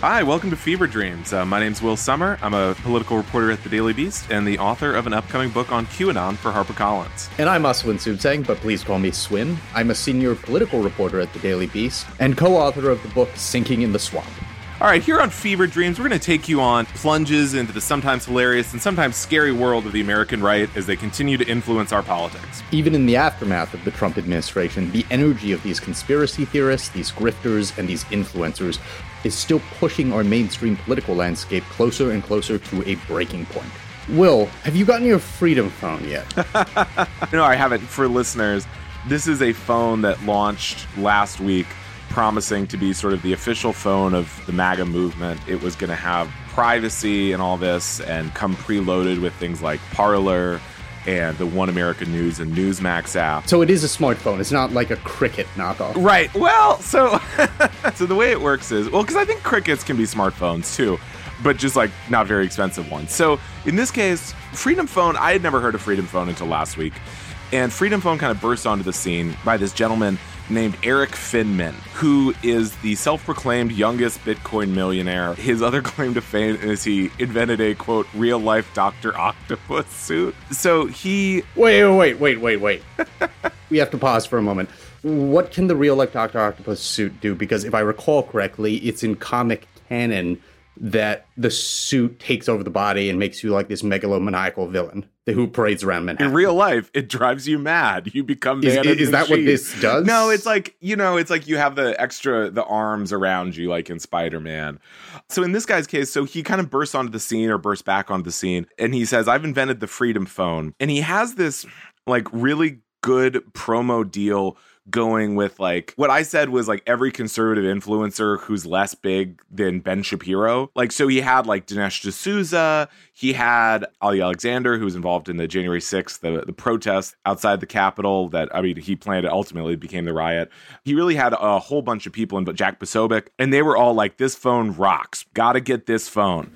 Hi, welcome to Fever Dreams. Uh, my name's Will Sommer. I'm a political reporter at the Daily Beast and the author of an upcoming book on QAnon for HarperCollins. And I'm Asawin Suebsaeng, but please call me Swin. I'm a senior political reporter at the Daily Beast and co-author of the book Sinking in the Swamp. All right, here on Fever Dreams, we're going to take you on plunges into the sometimes hilarious and sometimes scary world of the American right as they continue to influence our politics. Even in the aftermath of the Trump administration, the energy of these conspiracy theorists, these grifters, and these influencers is still pushing our mainstream political landscape closer and closer to a breaking point. Will, have you gotten your Freedom Phone yet? no, I haven't. For listeners, this is a phone that launched last week promising to be sort of the official phone of the MAGA movement. It was going to have privacy and all this and come preloaded with things like Parler and the One America News and Newsmax app. so it is a smartphone. It's not like a Cricket knockoff. Right. Well, so so the way it works is well, because I think crickets can be smartphones too, but just like not very expensive ones. So in this case, Freedom Phone. I had never heard of Freedom Phone until last week, and Freedom Phone kind of burst onto the scene by this gentleman named Erik Finman, who is the self-proclaimed youngest Bitcoin millionaire. His other claim to fame is he invented a quote real life Doctor Octopus suit. So he Wait, wait, wait, wait, wait. we have to pause for a moment. What can the real life Doctor Octopus suit do? Because if I recall correctly, it's in comic canon that the suit takes over the body and makes you like this megalomaniacal villain who parades around Manhattan. in real life it drives you mad you become Is- man is- is that what this does? no it's like you know it's like you have the extra the arms around you like in spider-man so in this guy's case so he kind of bursts onto the scene or bursts back onto the scene and he says i've invented the freedom phone and he has this like really good promo deal going with like what I said was like every conservative influencer who's less big than Ben Shapiro. Like so he had like Dinesh D'Souza, he had Ali Alexander who was involved in the January 6th the the protest outside the Capitol that I mean he planned it ultimately became the riot. He really had a whole bunch of people in but Jack Posobiec and they were all like this phone rocks. Got to get this phone.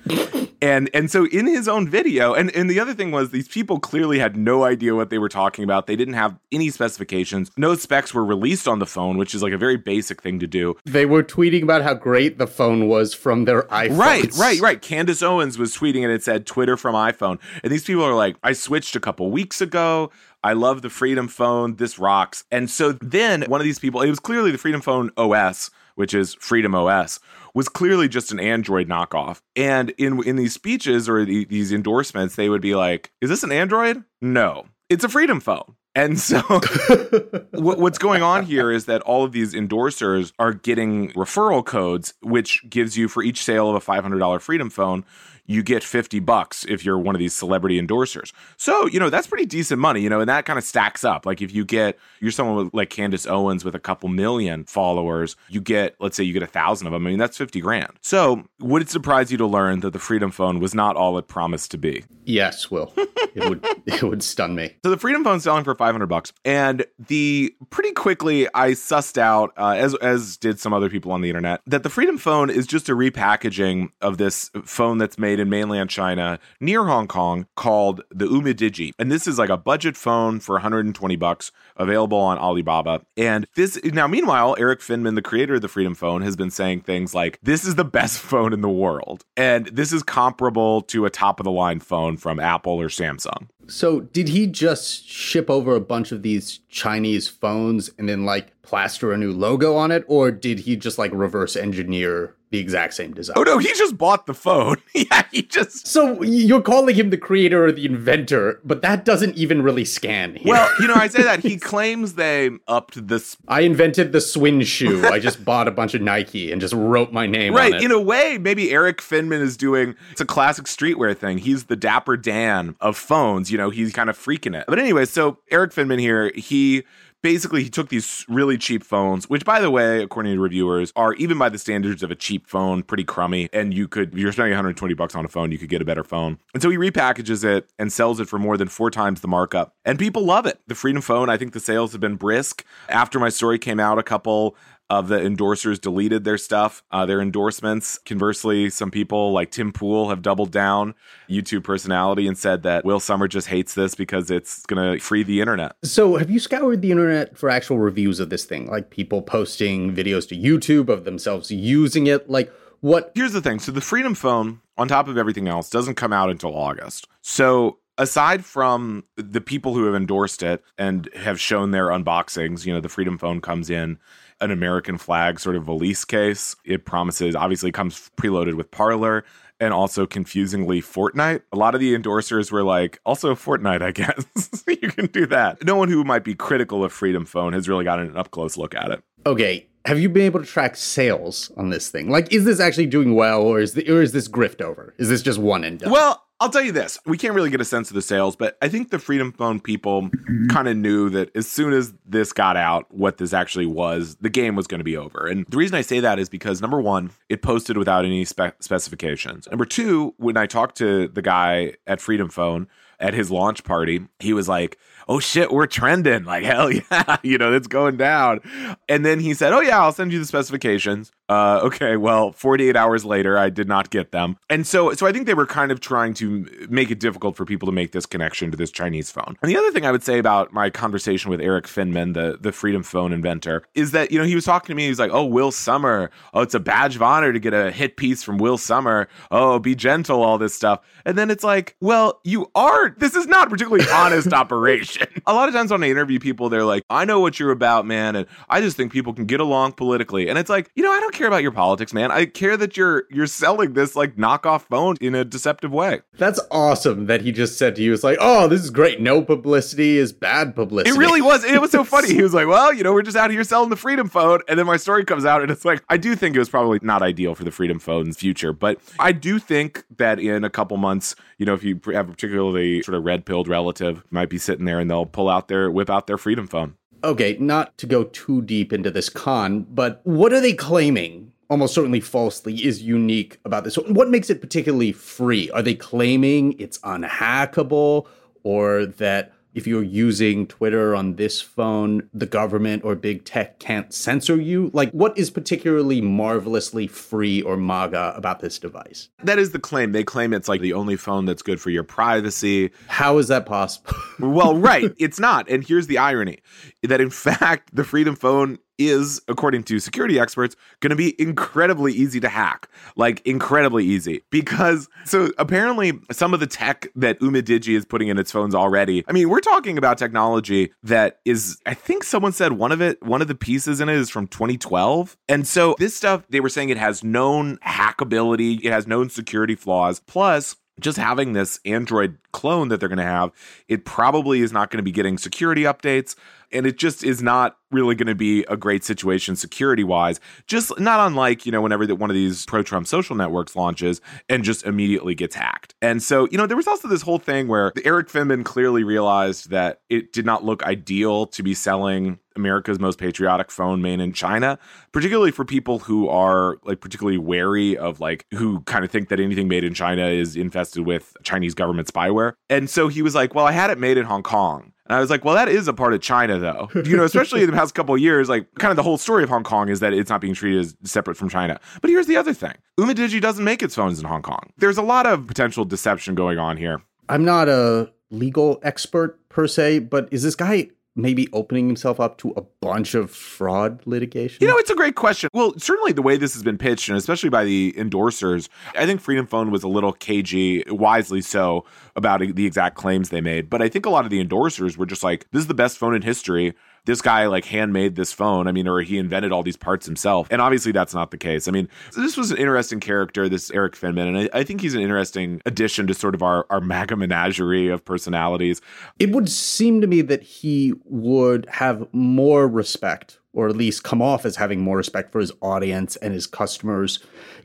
And and so in his own video, and, and the other thing was these people clearly had no idea what they were talking about. They didn't have any specifications. No specs were released on the phone, which is like a very basic thing to do. They were tweeting about how great the phone was from their iphone Right, right, right. Candace Owens was tweeting and it said Twitter from iPhone. And these people are like, I switched a couple weeks ago. I love the Freedom Phone. This rocks. And so then one of these people, it was clearly the Freedom Phone OS, which is Freedom OS, was clearly just an Android knockoff. And in in these speeches or the, these endorsements, they would be like, "Is this an Android? No, it's a Freedom Phone." And so, what, what's going on here is that all of these endorsers are getting referral codes, which gives you for each sale of a $500 Freedom Phone, you get 50 bucks if you're one of these celebrity endorsers. So, you know, that's pretty decent money, you know, and that kind of stacks up. Like if you get, you're someone with, like Candace Owens with a couple million followers, you get, let's say you get a thousand of them. I mean, that's 50 grand. So, would it surprise you to learn that the Freedom Phone was not all it promised to be? Yes, Will. It would it would stun me. So the Freedom Phone's selling for 500 bucks, and the pretty quickly I sussed out, uh, as as did some other people on the internet, that the Freedom Phone is just a repackaging of this phone that's made in mainland China near Hong Kong called the Umidigi, and this is like a budget phone for 120 bucks, available on Alibaba. And this now, meanwhile, Erik Finman, the creator of the Freedom Phone, has been saying things like, "This is the best phone in the world, and this is comparable to a top of the line phone from Apple or Samsung." So, did he just ship over a bunch of these Chinese phones and then like plaster a new logo on it, or did he just like reverse engineer the exact same design. Oh no, he just bought the phone. yeah, he just. So you're calling him the creator or the inventor, but that doesn't even really scan. Here. Well, you know, I say that he claims they upped this. I invented the Swin shoe. I just bought a bunch of Nike and just wrote my name Right, on it. in a way, maybe Erik Finman is doing. It's a classic streetwear thing. He's the Dapper Dan of phones. You know, he's kind of freaking it. But anyway, so Erik Finman here, he basically he took these really cheap phones which by the way according to reviewers are even by the standards of a cheap phone pretty crummy. And you could you're spending 120 bucks on a phone you could get a better phone. And so he repackages it and sells it for more than four times the markup. And people love it. The freedom phone i think the sales have been brisk. After my story came out a couple of the endorsers deleted their stuff, uh, their endorsements. Conversely, some people like Tim Pool have doubled down, YouTube personality, and said that Will Sommer just hates this because it's going to free the internet. So, have you scoured the internet for actual reviews of this thing? Like people posting videos to YouTube of themselves using it? Like, what? Here's the thing so, the Freedom Phone, on top of everything else, doesn't come out until August. So, aside from the people who have endorsed it and have shown their unboxings, you know, the Freedom Phone comes in an American flag sort of valise case. It promises, obviously, comes preloaded with Parler and also confusingly Fortnite. A lot of the endorsers were like, also Fortnite, I guess. you can do that. No one who might be critical of Freedom Phone has really gotten an up close look at it. Okay, have you been able to track sales on this thing? Like, is this actually doing well, or is the, or is this grift over? Is this just one and done? Well, I'll tell you this. We can't really get a sense of the sales, but I think the Freedom Phone people kind of knew that as soon as this got out, what this actually was, the game was going to be over. And the reason I say that is because number one, it posted without any spe- specifications. Number two, when I talked to the guy at Freedom Phone at his launch party, he was like, oh shit, we're trending. Like, hell yeah, you know, it's going down. And then he said, oh yeah, I'll send you the specifications. Uh, okay, well, 48 hours later, I did not get them. And so, so I think they were kind of trying to make it difficult for people to make this connection to this Chinese phone. And the other thing I would say about my conversation with Erik Finman, the, the Freedom Phone inventor, is that, you know, he was talking to me, he's like, oh, Will Sommer. Oh, it's a badge of honor to get a hit piece from Will Sommer. Oh, be gentle, all this stuff. And then it's like, well, you are, this is not particularly honest operation. A lot of times when I interview people, they're like, I know what you're about, man. And I just think people can get along politically. And it's like, you know, I don't care about your politics, man. I care that you're you're selling this like knockoff phone in a deceptive way. That's awesome that he just said to you, it's like, oh, this is great. No publicity is bad publicity. It really was. It was so funny. He was like, well, you know, we're just out here selling the Freedom Phone. And then my story comes out and it's like, I do think it was probably not ideal for the Freedom Phone's future. But I do think that in a couple months, you know, if you have a particularly sort of red pilled relative, might be sitting there and they'll pull out their, whip out their Freedom Phone. Okay, not to go too deep into this con, but what are they claiming almost certainly falsely, is unique about this. What makes it particularly free? Are they claiming it's unhackable or that if you're using Twitter on this phone, the government or big tech can't censor you? Like, what is particularly marvelously free or MAGA about this device? That is the claim. They claim it's like the only phone that's good for your privacy. How is that possible? well, right. It's not. And here's the irony that, in fact, the Freedom Phone is, according to security experts, going to be incredibly easy to hack. Like, incredibly easy. Because, so apparently, some of the tech that Umidigi is putting in its phones already, I mean, we're talking about technology that is, I think someone said one of it, one of the pieces in it is from 2012. And so, this stuff, they were saying it has known hackability, it has known security flaws. Plus, just having this Android clone that they're going to have, it probably is not going to be getting security updates. And it just is not really going to be a great situation security wise. Just not unlike, you know, whenever that one of these pro Trump social networks launches and just immediately gets hacked. And so, you know, there was also this whole thing where Erik Finman clearly realized that it did not look ideal to be selling America's most patriotic phone made in China, particularly for people who are like particularly wary of like who kind of think that anything made in China is infested with Chinese government spyware. And so he was like, well, I had it made in Hong Kong. And I was like, well, that is a part of China, though. You know, especially in the past couple years, like kind of the whole story of Hong Kong is that it's not being treated as separate from China. But here's the other thing Umidigi doesn't make its phones in Hong Kong. There's a lot of potential deception going on here. I'm not a legal expert per se, but is this guy maybe opening himself up to a bunch of fraud litigation? You know, it's a great question. Well, certainly the way this has been pitched, and especially by the endorsers, I think Freedom Phone was a little cagey, wisely so, about the exact claims they made. But I think a lot of the endorsers were just like, this is the best phone in history. This guy like handmade this phone. I mean, or he invented all these parts himself. And obviously that's not the case. I mean, this was an interesting character, this Erik Finman, and I, I think he's an interesting addition to sort of our, our MAGA menagerie of personalities. It would seem to me that he would have more respect or at least come off as having more respect for his audience and his customers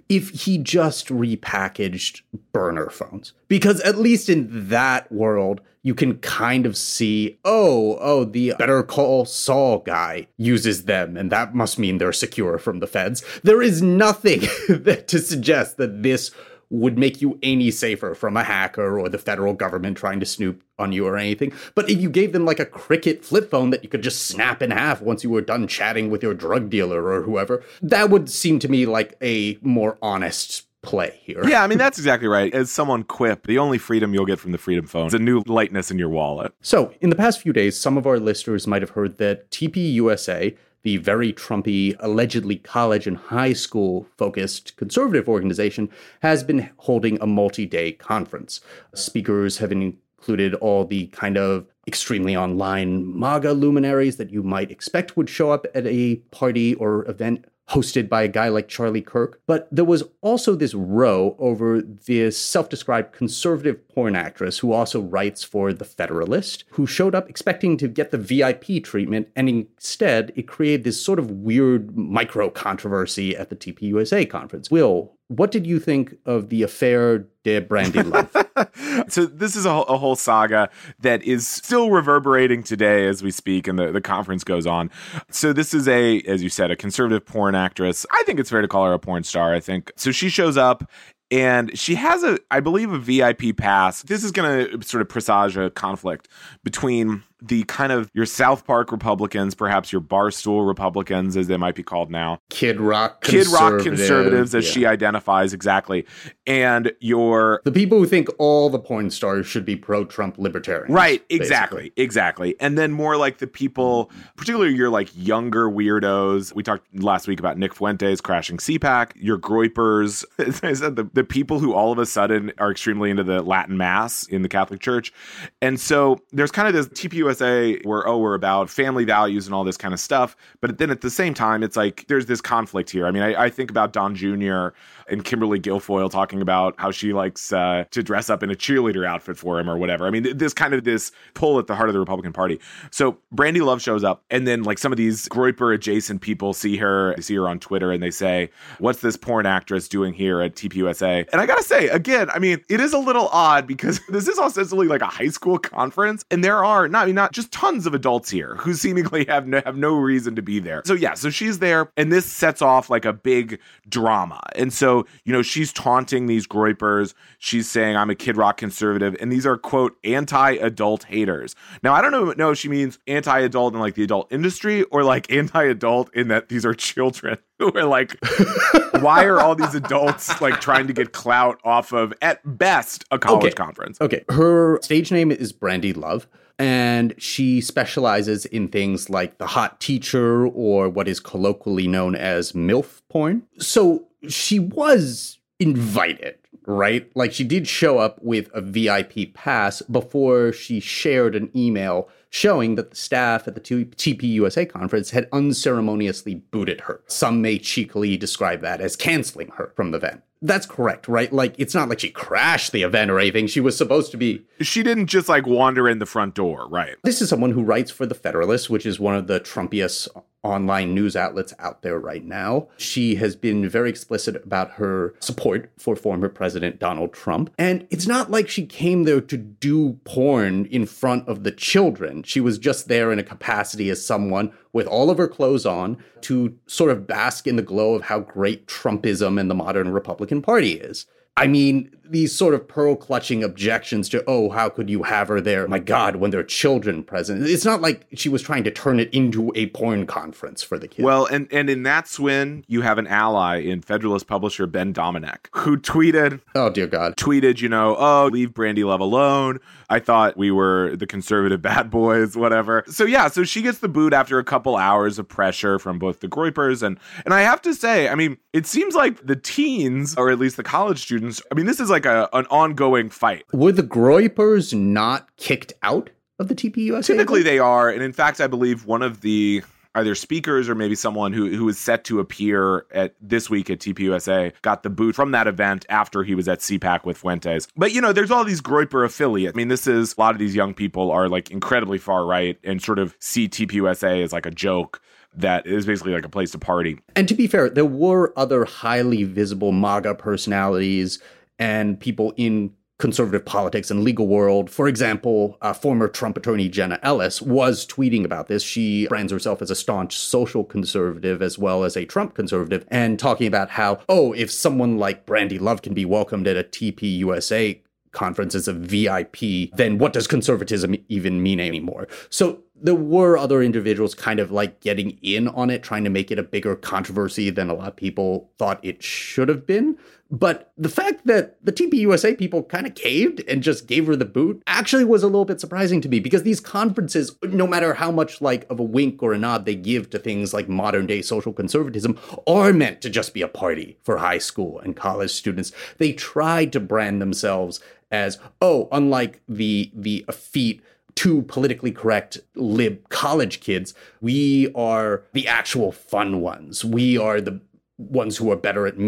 if he just repackaged burner phones. Because at least in that world, you can kind of see, oh, oh, the Better Call Saul guy uses them, and that must mean they're secure from the feds. There is nothing to suggest that this would make you any safer from a hacker or the federal government trying to snoop on you or anything. But if you gave them like a cricket flip phone that you could just snap in half once you were done chatting with your drug dealer or whoever, that would seem to me like a more honest play here. Yeah, I mean that's exactly right. As someone quip, the only freedom you'll get from the Freedom Phone is a new lightness in your wallet. So, in the past few days, some of our listeners might have heard that TPUSA the very Trumpy, allegedly college and high school focused conservative organization, has been holding a multi day conference. Speakers have included all the kind of extremely online MAGA luminaries that you might expect would show up at a party or event hosted by a guy like Charlie Kirk. But there was also this row over this self described conservative porn actress who also writes for The Federalist, who showed up expecting to get the VIP treatment, and instead it created this sort of weird micro controversy at the TPUSA conference. Will, what did you think of the affair de Brandy so this is a, a, whole saga that is still reverberating today as we speak and the, the conference goes on. So this is a, as you said, a conservative porn actress. I think it's fair to call her a porn star, I think. So she shows up and she has a i believe a vip pass this is going to sort of presage a conflict between the kind of your South Park Republicans, perhaps your Barstool Republicans, as they might be called now. Kid Rock Kid Rock conservatives, as yeah. she identifies exactly. And your. The people who think all the porn stars should be pro Trump libertarians. Right, exactly, basically. exactly. And then more like the people, particularly your like younger weirdos. We talked last week about Nick Fuentes crashing CPAC, your Groypers, I said the, the people who all of a sudden are extremely into the Latin Mass in the Catholic Church. And so there's kind of this TPU USA were oh we're about family values and all this kind of stuff, but then at the same time it's like there's this conflict here. I mean, I, I think about Don Jr. and Kimberly Guilfoyle talking about how she likes uh, to dress up in a cheerleader outfit for him or whatever. I mean, this kind of this pull at the heart of the Republican Party. So Brandy Love shows up, and then like some of these Groyper adjacent people see her, see her on Twitter, and they say, "What's this porn actress doing here at TPUSA?" And I gotta say, again, I mean, it is a little odd because this is ostensibly like a high school conference, and there are not, I mean, not just tons of adults here who seemingly have no, have no reason to be there. So yeah, so she's there, and this sets off like a big drama. And so you know she's taunting these groypers. She's saying I'm a Kid Rock conservative, and these are quote anti-adult haters. Now I don't know, know if she means anti-adult in like the adult industry or like anti-adult in that these are children who are like, why are all these adults like trying to get clout off of at best a college okay. conference? Okay, her stage name is Brandy Love and she specializes in things like the hot teacher or what is colloquially known as MILF porn. So she was invited, right? Like she did show up with a VIP pass before she shared an email showing that the staff at the TPUSA conference had unceremoniously booted her. Some may cheekily describe that as canceling her from the event. That's correct, right? Like, it's not like she crashed the event or anything. She was supposed to be. She didn't just like wander in the front door, right? This is someone who writes for The Federalist, which is one of the Trumpiest online news outlets out there right now. She has been very explicit about her support for former President Donald Trump. And it's not like she came there to do porn in front of the children. She was just there in a capacity as someone with all of her clothes on to sort of bask in the glow of how great Trumpism and the modern Republican Party is. I mean, these sort of pearl clutching objections to, oh, how could you have her there? My God, when there are children present. It's not like she was trying to turn it into a porn conference for the kids. Well, and, and in that swin, you have an ally in Federalist publisher Ben Domenech, who tweeted, Oh, dear God. Tweeted, you know, oh, leave Brandy Love alone. I thought we were the conservative bad boys, whatever. So yeah, so she gets the boot after a couple hours of pressure from both the Groypers and and I have to say, I mean, it seems like the teens, or at least the college students, I mean, this is like a an ongoing fight. Were the Groypers not kicked out? of the TPUSA? Typically, they are, and in fact, I believe one of the either speakers or maybe someone who who is set to appear at this week at TPUSA got the boot from that event after he was at CPAC with Fuentes. But you know, there's all these Groyper affiliates. I mean, this is a lot of these young people are like incredibly far right and sort of see TPUSA as like a joke that is basically like a place to party. And to be fair, there were other highly visible MAGA personalities and people in conservative politics and legal world. For example, uh, former Trump attorney Jenna Ellis was tweeting about this. She brands herself as a staunch social conservative as well as a Trump conservative and talking about how, oh, if someone like Brandy Love can be welcomed at a TPUSA conference as a VIP, then what does conservatism even mean anymore? So there were other individuals kind of like getting in on it, trying to make it a bigger controversy than a lot of people thought it should have been. But the fact that the TPUSA people kind of caved and just gave her the boot actually was a little bit surprising to me because these conferences, no matter how much like of a wink or a nod they give to things like modern day social conservatism, are meant to just be a party for high school and college students. They tried to brand themselves as, oh, unlike the the effete too politically correct lib college kids, we are the actual fun ones. We are the ones who are better at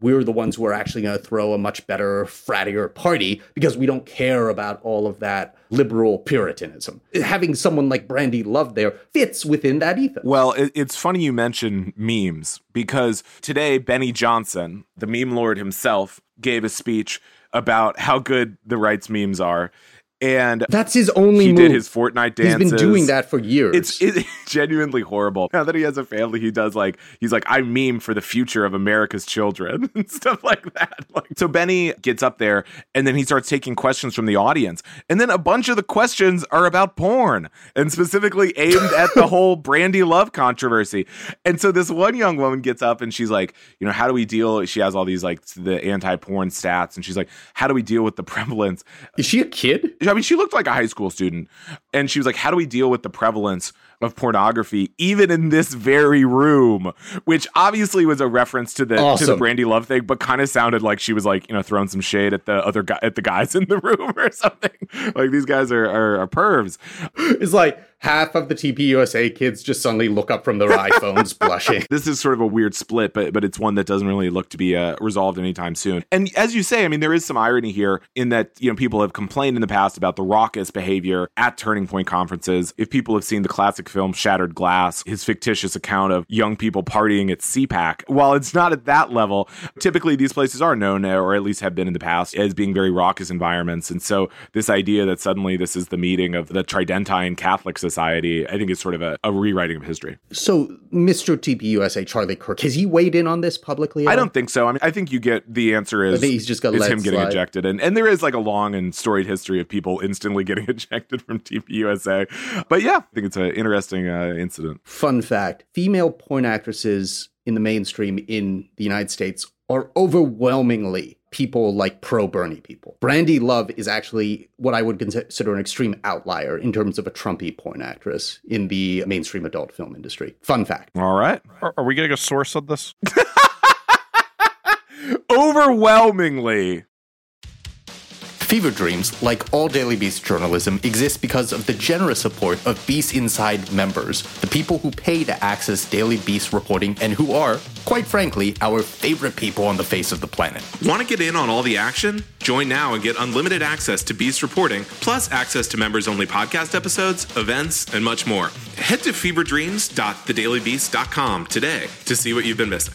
memeing. We're the ones who are actually going to throw a much better, frattier party because we don't care about all of that liberal puritanism. Having someone like Brandy Love there fits within that ethos. Well, it's funny you mention memes because today Benny Johnson, the meme lord himself, gave a speech about how good the right's memes are. And that's his only. He move. did his Fortnite dances. He's been doing that for years. It's, it's genuinely horrible. Now that he has a family, he does like he's like I meme for the future of America's children and stuff like that. Like so, Benny gets up there and then he starts taking questions from the audience, and then a bunch of the questions are about porn and specifically aimed at the whole Brandy Love controversy. And so this one young woman gets up and she's like, you know, how do we deal? She has all these like the anti-porn stats, and she's like, how do we deal with the prevalence? Is she a kid? I mean, she looked like a high school student. And she was like, How do we deal with the prevalence of pornography, even in this very room? Which obviously was a reference to the awesome. to the Brandy Love thing, but kind of sounded like she was like, you know, throwing some shade at the other guy at the guys in the room or something. Like these guys are are, are pervs. It's like half of the TPUSA kids just suddenly look up from their iPhones blushing. This is sort of a weird split, but but it's one that doesn't really look to be uh, resolved anytime soon. And as you say, I mean, there is some irony here in that you know people have complained in the past about the raucous behavior at Turning Point conferences. If people have seen the classic film Shattered Glass, his fictitious account of young people partying at CPAC, while it's not at that level, typically these places are known, or at least have been in the past, as being very raucous environments. And so this idea that suddenly this is the meeting of the Tridentine Catholic Society, I think it's sort of a, a rewriting of history. So, Mr. TPUSA, Charlie Kirk, has he weighed in on this publicly? I don't think so. I mean, I think you get the answer is he's just got is him getting slide. ejected, and and there is like a long and storied history of people instantly getting ejected from TPUSA. But yeah, I think it's an interesting uh, incident. Fun fact female porn actresses in the mainstream in the United States are overwhelmingly people like pro Bernie people. Brandy Love is actually what I would consider an extreme outlier in terms of a Trumpy porn actress in the mainstream adult film industry. Fun fact. All right. Are, are we getting a source on this? Overwhelmingly. Fever Dreams, like all Daily Beast journalism, exists because of the generous support of Beast Inside members, the people who pay to access Daily Beast reporting and who are, quite frankly, our favorite people on the face of the planet. Want to get in on all the action? Join now and get unlimited access to Beast reporting, plus access to members only podcast episodes, events, and much more. Head to feverdreams.thedailybeast.com today to see what you've been missing.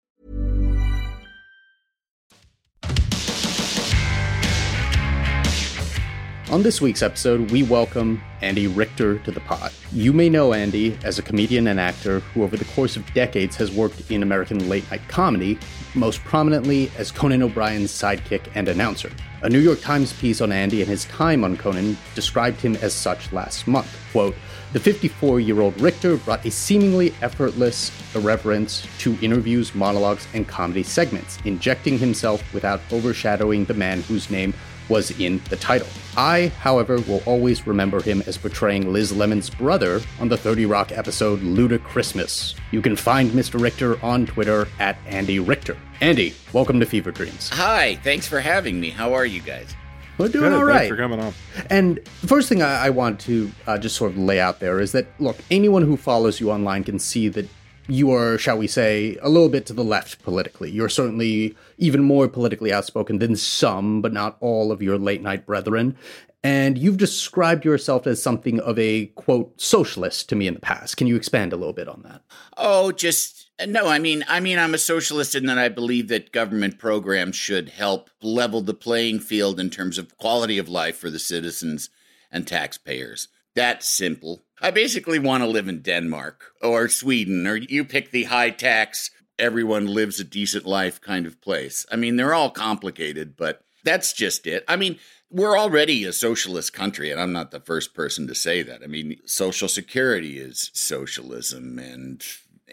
On this week's episode, we welcome Andy Richter to the pod. You may know Andy as a comedian and actor who, over the course of decades, has worked in American late night comedy, most prominently as Conan O'Brien's sidekick and announcer. A New York Times piece on Andy and his time on Conan described him as such last month. Quote, the 54 year old Richter brought a seemingly effortless irreverence to interviews, monologues, and comedy segments, injecting himself without overshadowing the man whose name was in the title. I, however, will always remember him as portraying Liz Lemon's brother on the 30 Rock episode Ludachristmas. You can find Mr. Richter on Twitter at Andy Richter. Andy, welcome to Fever Dreams. Hi, thanks for having me. How are you guys? We're doing Good, all thanks for coming on. And the first thing I, I want to uh, just sort of lay out there is that, look, anyone who follows you online can see that you are, shall we say, a little bit to the left politically. You're certainly even more politically outspoken than some, but not all of your late night brethren. And you've described yourself as something of a, quote, socialist to me in the past. Can you expand a little bit on that? Oh, just no. I mean, I mean, I'm a socialist in that I believe that government programs should help level the playing field in terms of quality of life for the citizens and taxpayers. That's simple. I basically want to live in Denmark or Sweden, or you pick the high tax, everyone lives a decent life kind of place. I mean, they're all complicated, but that's just it. I mean, we're already a socialist country, and I'm not the first person to say that. I mean, Social Security is socialism, and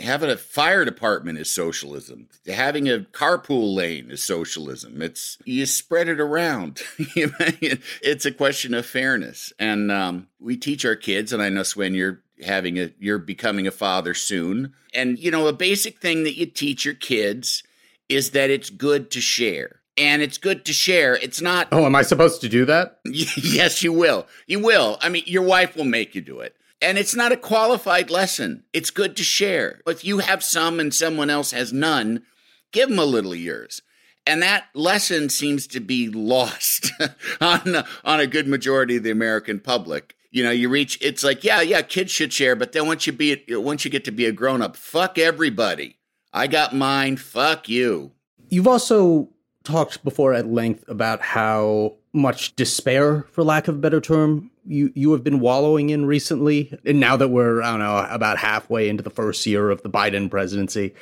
having a fire department is socialism. Having a carpool lane is socialism. It's you spread it around. it's a question of fairness, and um, we teach our kids. And I know Swin, you're having a you're becoming a father soon, and you know a basic thing that you teach your kids is that it's good to share. And it's good to share. It's not Oh, am I supposed to do that? yes, you will. You will. I mean, your wife will make you do it. And it's not a qualified lesson. It's good to share. If you have some and someone else has none, give them a little of yours. And that lesson seems to be lost on, on a good majority of the American public. You know, you reach, it's like, yeah, yeah, kids should share, but then once you be, once you get to be a grown up, fuck everybody. I got mine, fuck you. You've also talked before at length about how much despair, for lack of a better term, you, you have been wallowing in recently. And now that we're, I don't know, about halfway into the first year of the Biden presidency,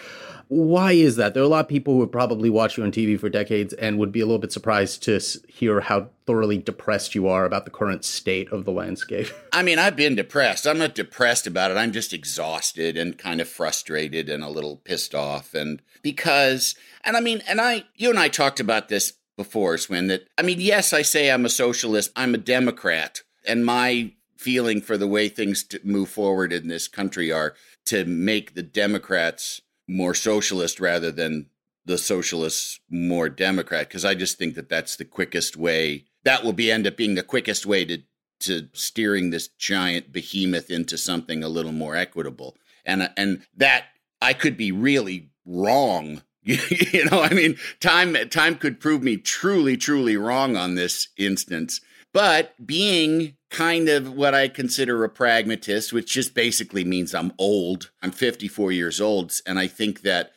why is that? There are a lot of people who have probably watched you on TV for decades and would be a little bit surprised to hear how thoroughly depressed you are about the current state of the landscape. I mean, I've been depressed. I'm not depressed about it. I'm just exhausted and kind of frustrated and a little pissed off. And because, and I mean, and I, you and I talked about this before, Swin, that, I mean, yes, I say I'm a socialist, I'm a Democrat, and my feeling for the way things move forward in this country are to make the Democrats more socialist rather than the socialists more Democrat, because I just think that that's the quickest way. That will be end up being the quickest way to to steering this giant behemoth into something a little more equitable. And and that I could be really wrong. you know, I mean, time time could prove me truly, truly wrong on this instance. But being kind of what I consider a pragmatist, which just basically means I'm old. I'm 54 years old, and I think that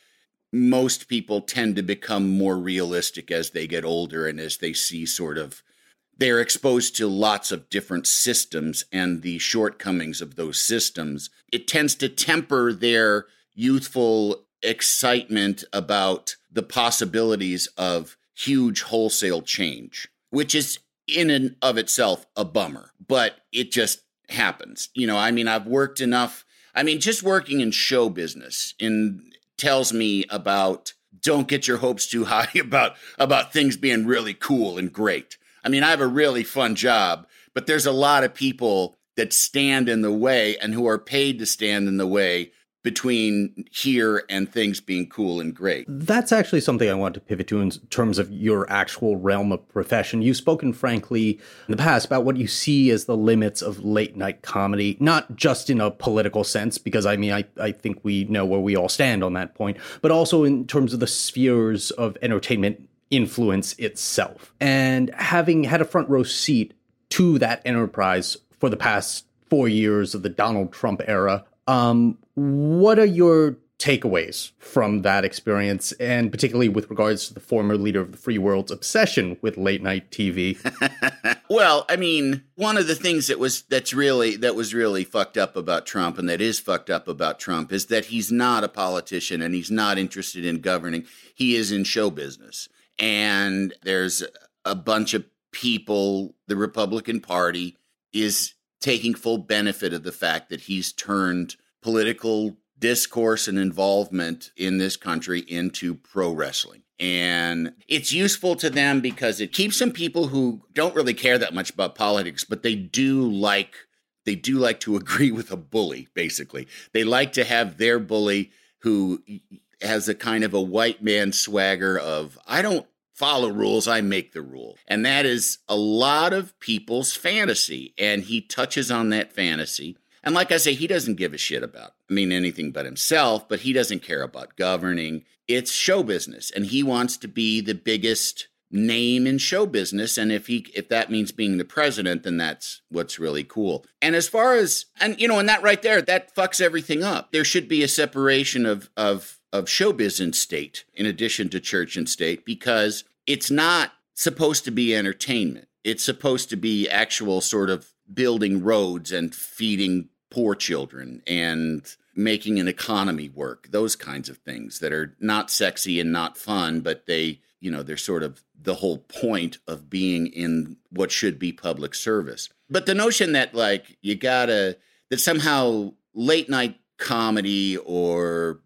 most people tend to become more realistic as they get older and as they see sort of they're exposed to lots of different systems and the shortcomings of those systems. It tends to temper their youthful excitement about the possibilities of huge wholesale change, which is in and of itself a bummer, but it just happens. You know, I mean, I've worked enough. I mean, just working in show business in tells me about don't get your hopes too high about about things being really cool and great. I mean, I have a really fun job, but there's a lot of people that stand in the way and who are paid to stand in the way between here and things being cool and great. That's actually something I want to pivot to in terms of your actual realm of profession. You've spoken frankly in the past about what you see as the limits of late night comedy, not just in a political sense, because I mean, I, I think we know where we all stand on that point, but also in terms of the spheres of entertainment influence itself. And having had a front row seat to that enterprise for the past four years of the Donald Trump era, um, what are your takeaways from that experience, and particularly with regards to the former leader of the free world's obsession with late night TV? Well, I mean, one of the things that was that's really that was really fucked up about Trump and that is fucked up about Trump is that he's not a politician and he's not interested in governing. He is in show business. And there's a bunch of people the Republican Party is taking full benefit of the fact that he's turned political discourse and involvement in this country into pro wrestling. And it's useful to them because it keeps some people who don't really care that much about politics, but they do like they do like to agree with a bully, basically. They like to have their bully who has a kind of a white man swagger of I don't follow rules, I make the rule. And that is a lot of people's fantasy. And he touches on that fantasy. And like I say, he doesn't give a shit about, I mean, anything but himself, but he doesn't care about governing. It's show business. And he wants to be the biggest name in show business and if he if that means being the president then that's what's really cool and as far as and you know and that right there that fucks everything up there should be a separation of of of showbiz and state in addition to church and state because it's not supposed to be entertainment. It's supposed to be actual sort of building roads and feeding poor children and making an economy work, those kinds of things that are not sexy and not fun, but they, you know, they're sort of the whole point of being in what should be public service. But the notion that, like, you gotta, that somehow late night comedy or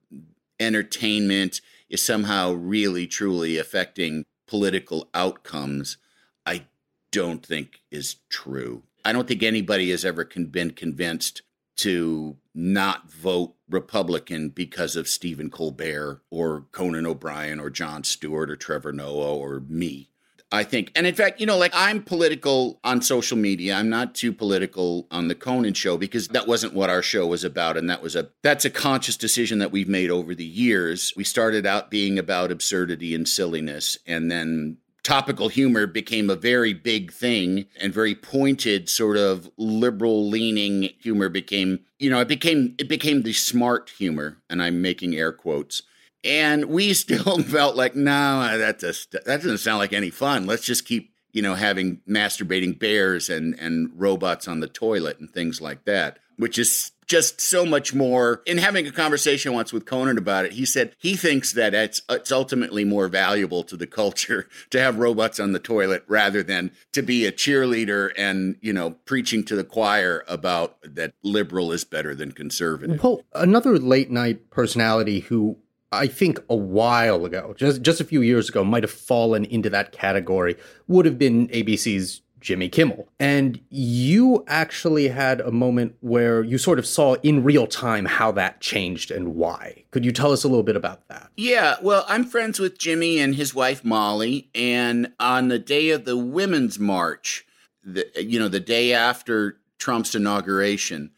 entertainment is somehow really truly affecting political outcomes, I don't think is true. I don't think anybody has ever been convinced to not vote Republican because of Stephen Colbert or Conan O'Brien or Jon Stewart or Trevor Noah or me. I think. And in fact, you know, like I'm political on social media. I'm not too political on the Conan show because that wasn't what our show was about. And that was a that's a conscious decision that we've made over the years. We started out being about absurdity and silliness, and then topical humor became a very big thing and very pointed sort of liberal leaning humor became you know it became it became the smart humor and i'm making air quotes and we still felt like, no, that just that doesn't sound like any fun. Let's just keep, you know, having masturbating bears and and robots on the toilet and things like that, which is just so much more. In having a conversation once with Conan about it, he said he thinks that it's it's ultimately more valuable to the culture to have robots on the toilet rather than to be a cheerleader and you know preaching to the choir about that liberal is better than conservative. Well, another late night personality who I think a while ago, just just a few years ago, might have fallen into that category, would have been ABC's Jimmy Kimmel. And you actually had a moment where you sort of saw in real time how that changed and why. Could you tell us a little bit about that? Yeah, well, I'm friends with Jimmy and his wife Molly, and on the day of the Women's March, the, you know, the day after Trump's inauguration,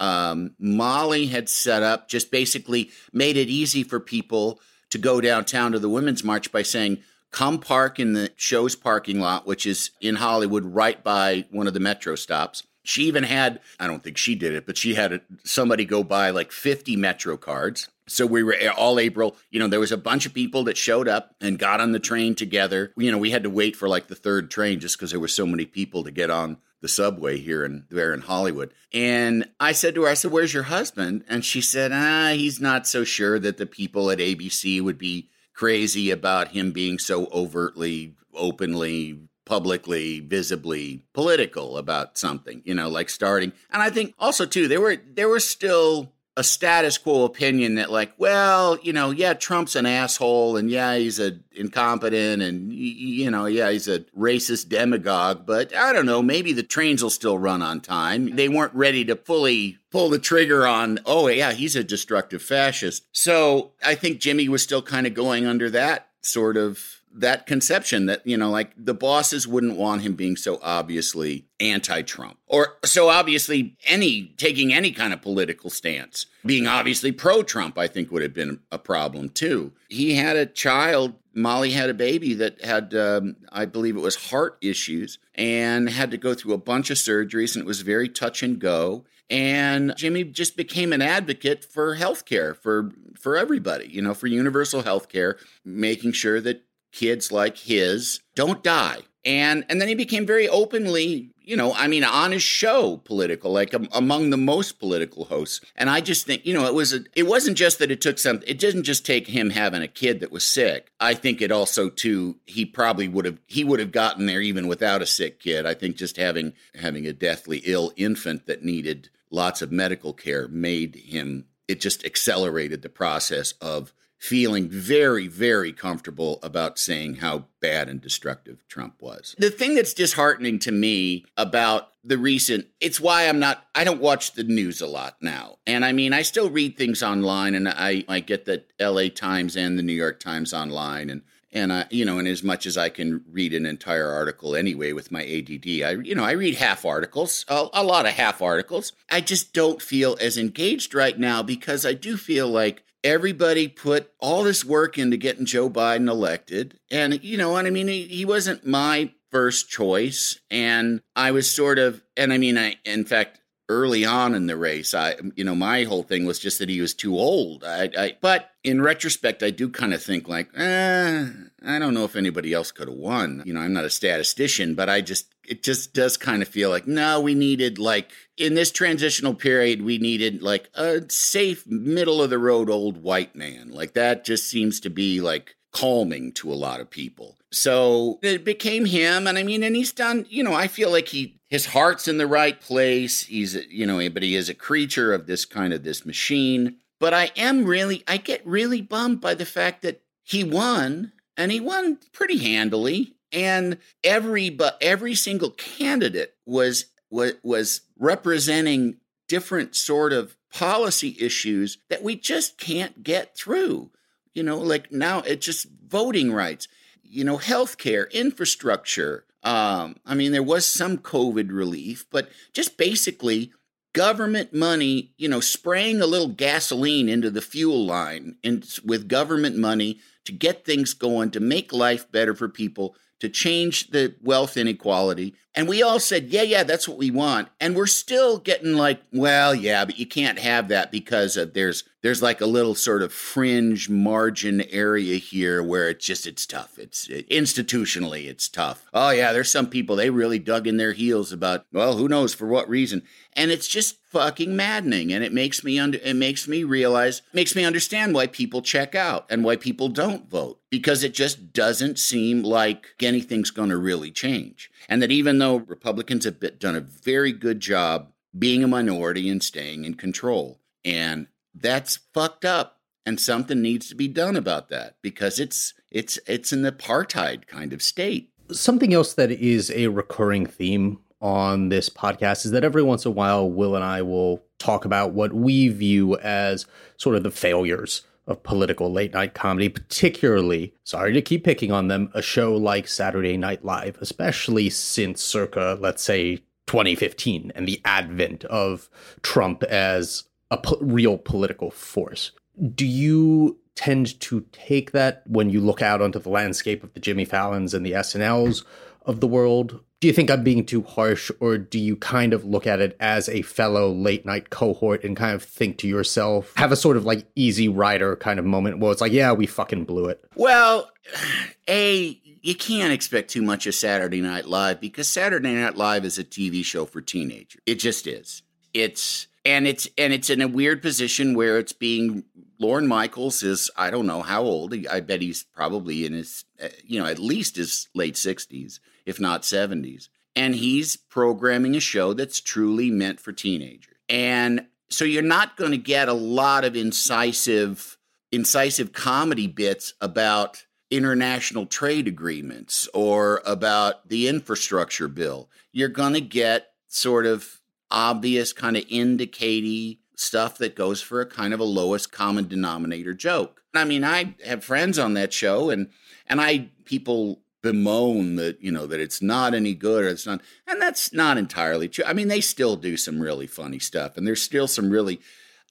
um, Molly had set up, just basically made it easy for people to go downtown to the Women's March by saying, come park in the show's parking lot, which is in Hollywood, right by one of the metro stops. She even had, I don't think she did it, but she had somebody go buy like 50 Metro cards. So we were all April, you know, there was a bunch of people that showed up and got on the train together. You know, we had to wait for like the third train just because there were so many people to get on the subway here and there in Hollywood. And I said to her, I said, Where's your husband? And she said, Ah, he's not so sure that the people at ABC would be crazy about him being so overtly, openly, publicly, visibly political about something, you know, like starting. And I think also too, there were there were still a status quo opinion that like well you know yeah trump's an asshole and yeah he's a incompetent and you know yeah he's a racist demagogue but i don't know maybe the trains will still run on time. They weren't ready to fully pull the trigger on oh yeah he's a destructive fascist. So i think jimmy was still kind of going under that sort of that conception that you know like the bosses wouldn't want him being so obviously anti-trump or so obviously any taking any kind of political stance. Being obviously pro-trump i think would have been a problem too. He had a child molly had a baby that had um, i believe it was heart issues and had to go through a bunch of surgeries and it was very touch and go. And Jimmy just became an advocate for healthcare for for everybody, you know, for universal healthcare, making sure that kids like his don't die. And and then he became very openly, you know, I mean, on his show, political, like um, among the most political hosts. And I just think, you know, it was a, it wasn't just that it took some. It didn't just take him having a kid that was sick. I think it also too. He probably would have he would have gotten there even without a sick kid. I think just having having a deathly ill infant that needed lots of medical care made him. It just accelerated the process of feeling very, very comfortable about saying how bad and destructive Trump was. The thing that's disheartening to me about the recent it's why I'm not I don't watch the news a lot now. And I mean I still read things online and I I get the LA Times and the New York Times online and and I, you know, and as much as I can read an entire article anyway with my ADD, I, you know, I read half articles, a, a lot of half articles. I just don't feel as engaged right now because I do feel like everybody put all this work into getting Joe Biden elected. And, you know, what I mean, he, he wasn't my first choice. And I was sort of, and I mean, I, in fact, early on in the race, I, you know, my whole thing was just that he was too old. I, I but in retrospect, I do kind of think like, eh, I don't know if anybody else could have won. You know, I'm not a statistician, but I just, it just does kind of feel like, no, we needed like, in this transitional period, we needed like a safe, middle of the road old white man. Like that just seems to be like calming to a lot of people. So it became him. And I mean, and he's done, you know, I feel like he, his heart's in the right place. He's, you know, but he is a creature of this kind of this machine. But I am really, I get really bummed by the fact that he won and he won pretty handily. And every, but every single candidate was, was, was representing different sort of policy issues that we just can't get through. You know, like now it's just voting rights, you know, healthcare, infrastructure. Um, I mean, there was some COVID relief, but just basically government money, you know, spraying a little gasoline into the fuel line and with government money to get things going, to make life better for people, to change the wealth inequality. And we all said, yeah, yeah, that's what we want. And we're still getting like, well, yeah, but you can't have that because of there's there's like a little sort of fringe margin area here where it's just it's tough. It's it, institutionally it's tough. Oh yeah, there's some people they really dug in their heels about, well, who knows for what reason. And it's just fucking maddening and it makes me under it makes me realize makes me understand why people check out and why people don't vote because it just doesn't seem like anything's going to really change and that even though republicans have done a very good job being a minority and staying in control and that's fucked up and something needs to be done about that because it's it's it's an apartheid kind of state. Something else that is a recurring theme on this podcast is that every once in a while, Will and I will talk about what we view as sort of the failures of political late night comedy, particularly, sorry to keep picking on them, a show like Saturday Night Live, especially since circa, let's say, 2015 and the advent of Trump as a po- real political force. Do you tend to take that when you look out onto the landscape of the Jimmy Fallons and the SNLs of the world? Do you think I'm being too harsh, or do you kind of look at it as a fellow late night cohort and kind of think to yourself, have a sort of like easy rider kind of moment where it's like, yeah, we fucking blew it? Well, A, you can't expect too much of Saturday Night Live because Saturday Night Live is a TV show for teenagers. It just is. It's and it's and it's in a weird position where it's being Lorne Michaels is I don't know how old. I bet he's probably in his uh, you know at least his late 60s if not 70s. And he's programming a show that's truly meant for teenagers. And so you're not going to get a lot of incisive incisive comedy bits about international trade agreements or about the infrastructure bill. You're going to get sort of obvious kind of indicaty stuff that goes for a kind of a lowest common denominator joke. I mean, I have friends on that show and and I people bemoan that you know that it's not any good or it's not and that's not entirely true i mean they still do some really funny stuff and there's still some really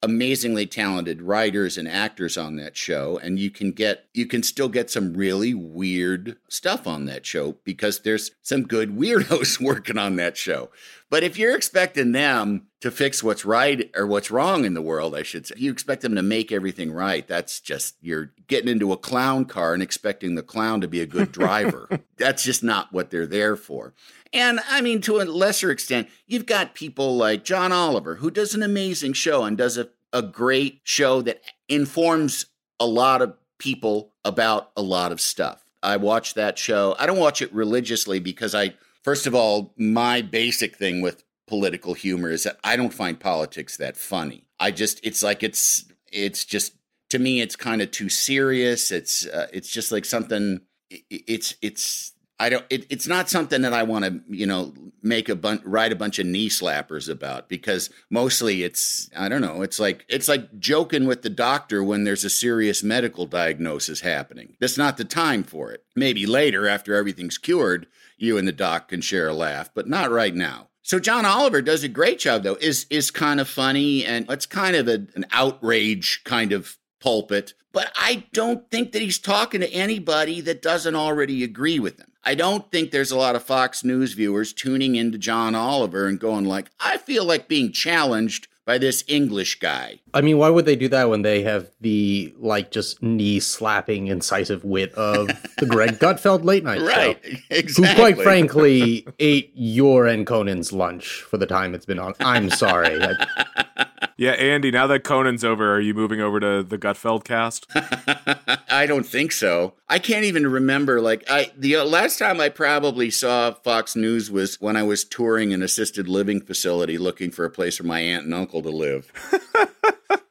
amazingly talented writers and actors on that show and you can get you can still get some really weird stuff on that show because there's some good weirdos working on that show but if you're expecting them to fix what's right or what's wrong in the world, I should say. You expect them to make everything right. That's just, you're getting into a clown car and expecting the clown to be a good driver. That's just not what they're there for. And I mean, to a lesser extent, you've got people like John Oliver, who does an amazing show and does a, a great show that informs a lot of people about a lot of stuff. I watch that show. I don't watch it religiously because I, first of all, my basic thing with political humor is that I don't find politics that funny. I just, it's like it's, it's just to me, it's kind of too serious. It's, uh, it's just like something. It's, it's I don't. It, it's not something that I want to, you know, make a bunch, write a bunch of knee slappers about because mostly it's, I don't know. It's like it's like joking with the doctor when there's a serious medical diagnosis happening. That's not the time for it. Maybe later after everything's cured, you and the doc can share a laugh, but not right now. So John Oliver does a great job though. is is kind of funny and it's kind of a, an outrage kind of pulpit. But I don't think that he's talking to anybody that doesn't already agree with him. I don't think there's a lot of Fox News viewers tuning into John Oliver and going like, I feel like being challenged by this English guy. I mean, why would they do that when they have the like just knee slapping incisive wit of the Greg Gutfeld late night right, show, exactly. who quite frankly ate your and Conan's lunch for the time it's been on. I'm sorry. I, yeah, Andy, now that Conan's over, are you moving over to the Gutfeld cast? I don't think so. I can't even remember. Like, I the uh, last time I probably saw Fox News was when I was touring an assisted living facility looking for a place for my aunt and uncle to live.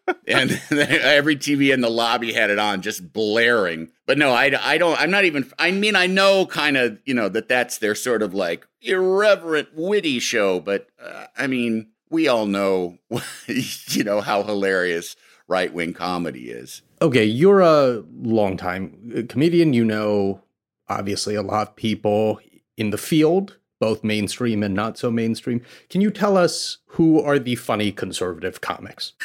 and every TV in the lobby had it on, just blaring. But no, I, I don't. I'm not even. I mean, I know kind of, you know, that that's their sort of like irreverent, witty show. But uh, I mean, we all know, you know, how hilarious right wing comedy is. Okay, you're a longtime uh, comedian. You know, obviously, a lot of people in the field, both mainstream and not so mainstream. Can you tell us who are the funny conservative comics?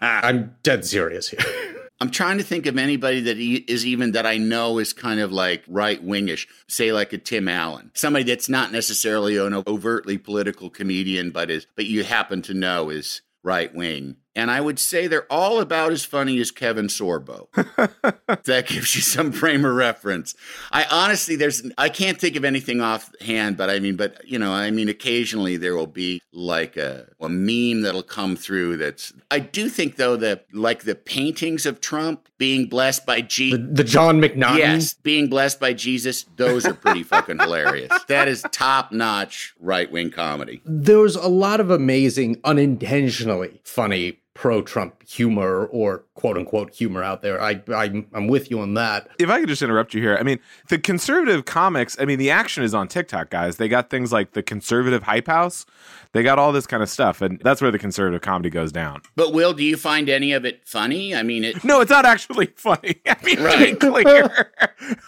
I'm dead serious here. I'm trying to think of anybody that is even that I know is kind of like right wingish, say like a Tim Allen, somebody that's not necessarily an overtly political comedian, but is but you happen to know is right wing. And I would say they're all about as funny as Kevin Sorbo. that gives you some frame of reference. I honestly, there's, I can't think of anything offhand, but I mean, but you know, I mean, occasionally there will be like a, a meme that'll come through. That's, I do think though that like the paintings of Trump being blessed by Jesus, the, the, Jon McNaughton, yes, being blessed by Jesus, those are pretty fucking hilarious. That is top notch right wing comedy. There's a lot of amazing, unintentionally funny pro Trump humor or quote unquote humor out there. I, I am with you on that. If I could just interrupt you here, I mean the conservative comics. I mean the action is on TikTok, guys. They got things like the conservative hype house. They got all this kind of stuff, and that's where the conservative comedy goes down. But Will, do you find any of it funny? I mean, it. No, it's not actually funny. I mean, right. to be clear.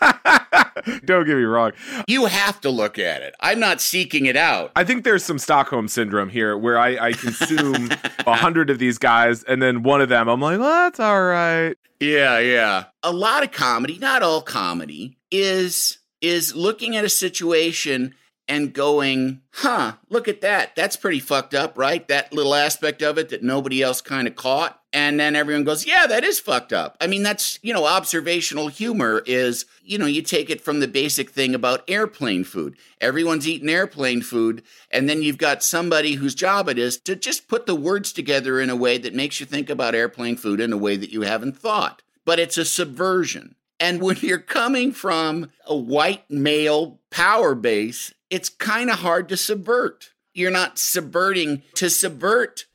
Don't get me wrong. You have to look at it. I'm not seeking it out. I think there's some Stockholm syndrome here, where I, I consume a hundred of these guys, and then one of them, I'm like, well, that's all right. Yeah, yeah. A lot of comedy, not all comedy, is is looking at a situation and going, huh, look at that. That's pretty fucked up, right? That little aspect of it that nobody else kind of caught. And then everyone goes, yeah, that is fucked up. I mean, that's, you know, observational humor is, you know, you take it from the basic thing about airplane food. Everyone's eating airplane food. And then you've got somebody whose job it is to just put the words together in a way that makes you think about airplane food in a way that you haven't thought. But it's a subversion. And when you're coming from a white male power base, it's kind of hard to subvert. You're not subverting to subvert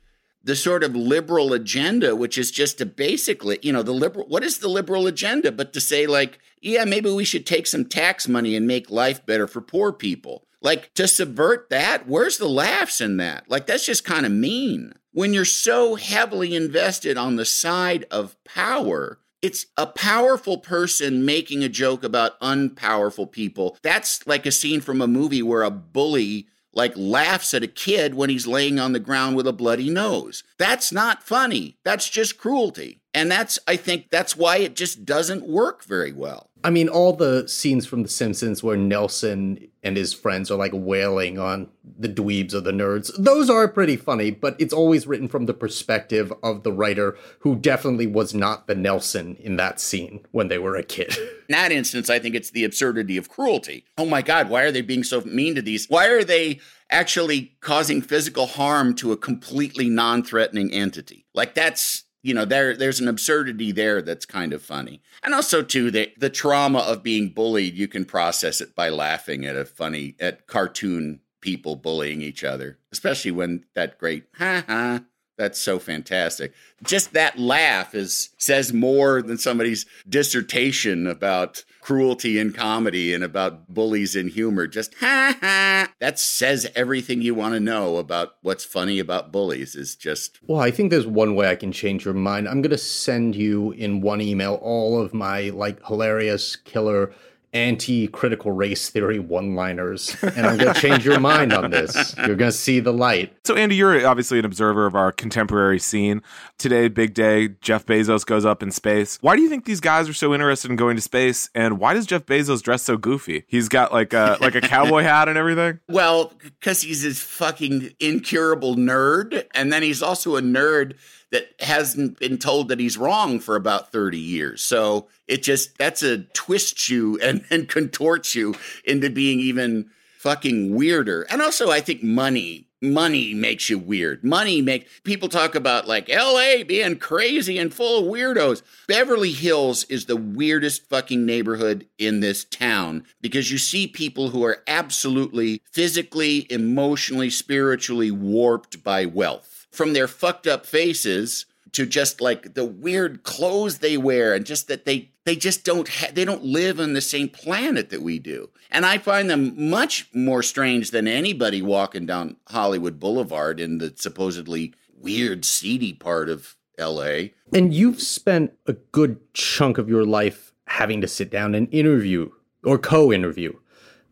the sort of liberal agenda, which is just to basically, you know, the liberal, what is the liberal agenda? But to say, like, yeah, maybe we should take some tax money and make life better for poor people. Like, to subvert that, where's the laughs in that? Like, that's just kind of mean. When you're so heavily invested on the side of power, it's a powerful person making a joke about unpowerful people. That's like a scene from a movie where a bully like laughs at a kid when he's laying on the ground with a bloody nose. That's not funny. That's just cruelty. And that's, I think, that's why it just doesn't work very well. I mean, all the scenes from The Simpsons where Nelson and his friends are like wailing on the dweebs or the nerds, those are pretty funny, but it's always written from the perspective of the writer who definitely was not the Nelson in that scene when they were a kid. In that instance, I think it's the absurdity of cruelty. Oh my God, why are they being so mean to these? Why are they actually causing physical harm to a completely non threatening entity? Like, that's you know there there's an absurdity there that's kind of funny. And also too the the trauma of being bullied you can process it by laughing at a funny at cartoon people bullying each other especially when that great ha ha that's so fantastic. Just that laugh is says more than somebody's dissertation about cruelty in comedy and about bullies in humor. Just ha ha. That says everything you want to know about what's funny about bullies is just Well, I think there's one way I can change your mind. I'm going to send you in one email all of my like hilarious killer anti-critical race theory one-liners and i'm going to change your mind on this you're going to see the light So, Andy, you're obviously an observer of our contemporary scene. Today, big day. Jeff Bezos goes up in space. Why do you think these guys are so interested in going to space? And why does Jeff Bezos dress so goofy? He's got like a like a cowboy hat and everything. well because he's this fucking incurable nerd and then he's also a nerd that hasn't been told that he's wrong for about 30 years. So it just that's a twist you and, and contorts you into being even fucking weirder. And also I think money money makes you weird. Money make people talk about like LA being crazy and full of weirdos. Beverly Hills is the weirdest fucking neighborhood in this town because you see people who are absolutely physically, emotionally, spiritually warped by wealth. From their fucked up faces to just like the weird clothes they wear and just that they they just don't ha- they don't live on the same planet that we do. And i find them much more strange than anybody walking down hollywood boulevard in the supposedly weird seedy part of la and you've spent a good chunk of your life having to sit down and interview or co-interview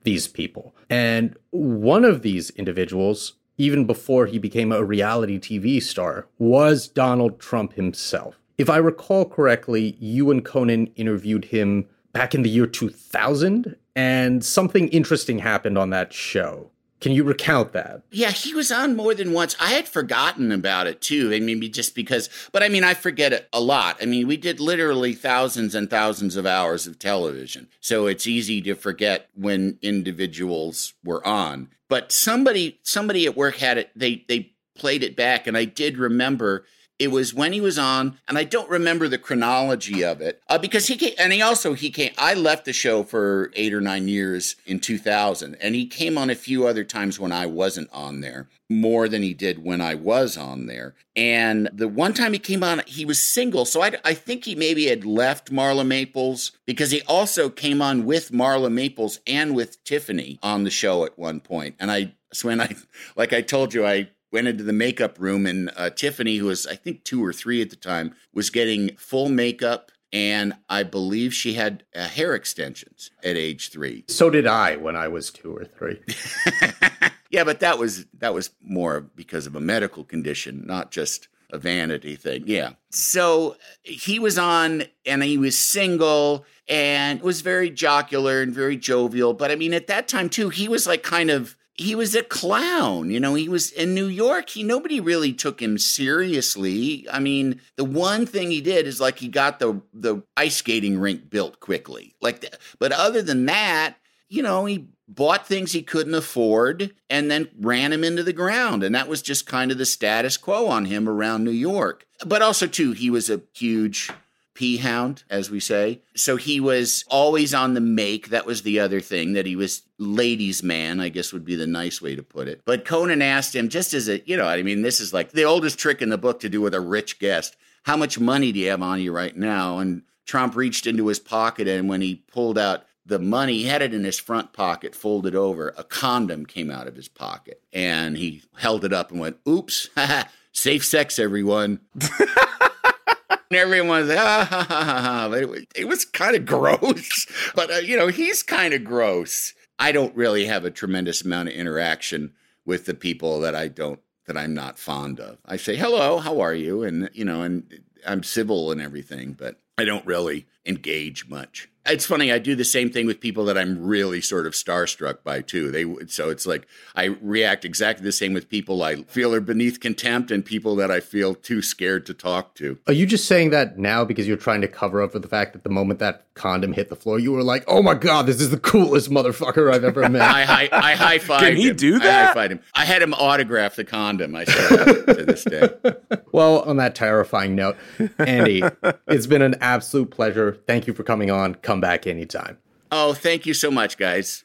these people. And one of these individuals even before he became a reality TV star, was Donald Trump himself. If I recall correctly, you and Conan interviewed him back in the year 2000, and something interesting happened on that show. Can you recount that? Yeah, he was on more than once. I had forgotten about it too. I mean, just because, but I mean, I forget it a lot. I mean, we did literally thousands and thousands of hours of television. So it's easy to forget when individuals were on. But somebody, somebody at work had it, they, they played it back. And I did remember it was when he was on, and I don't remember the chronology of it uh, because he came, and he also he came. I left the show for eight or nine years in 2000, and he came on a few other times when I wasn't on there, more than he did when I was on there. And the one time he came on, he was single, so I, I think he maybe had left Marla Maples because he also came on with Marla Maples and with Tiffany on the show at one point, and I. So when I, like I told you, I went into the makeup room and uh, Tiffany, who was I think two or three at the time, was getting full makeup. And I believe she had uh, hair extensions at age three. So did I when I was two or three. yeah, but that was that was more because of a medical condition, not just a vanity thing. Yeah. So he was on and he was single and was very jocular and very jovial. But I mean, at that time too, he was like kind of he was a clown. You know, he was in New York. He nobody really took him seriously. I mean, the one thing he did is like he got the the ice skating rink built quickly. Like, the, but other than that, you know, he bought things he couldn't afford and then ran him into the ground. And that was just kind of the status quo on him around New York. But also, too, he was a huge pea hound, as we say. So he was always on the make. That was the other thing that he was ladies' man, I guess would be the nice way to put it. But Conan asked him, just as a, you know, I mean, this is like the oldest trick in the book to do with a rich guest. How much money do you have on you right now? And Trump reached into his pocket, and when he pulled out the money, he had it in his front pocket, folded over. A condom came out of his pocket, and he held it up and went, "Oops, safe sex, everyone." And everyone was like, ah, ha, ha, ha, ha. It was, it was kind of gross. But, uh, you know, he's kind of gross. I don't really have a tremendous amount of interaction with the people that I don't, that I'm not fond of. I say, hello, how are you? And, you know, and I'm civil and everything, but I don't really engage much. It's funny. I do the same thing with people that I'm really sort of starstruck by too. They so it's like I react exactly the same with people I feel are beneath contempt and people that I feel too scared to talk to. Are you just saying that now because you're trying to cover up for the fact that the moment that condom hit the floor, you were like, "Oh my god, this is the coolest motherfucker I've ever met." I high I high five. Can he him. do I that? high him. I had him autograph the condom. I still have it to this day. well, on that terrifying note, Andy, it's been an absolute pleasure. Thank you for coming on. Come back anytime. Oh, thank you so much, guys.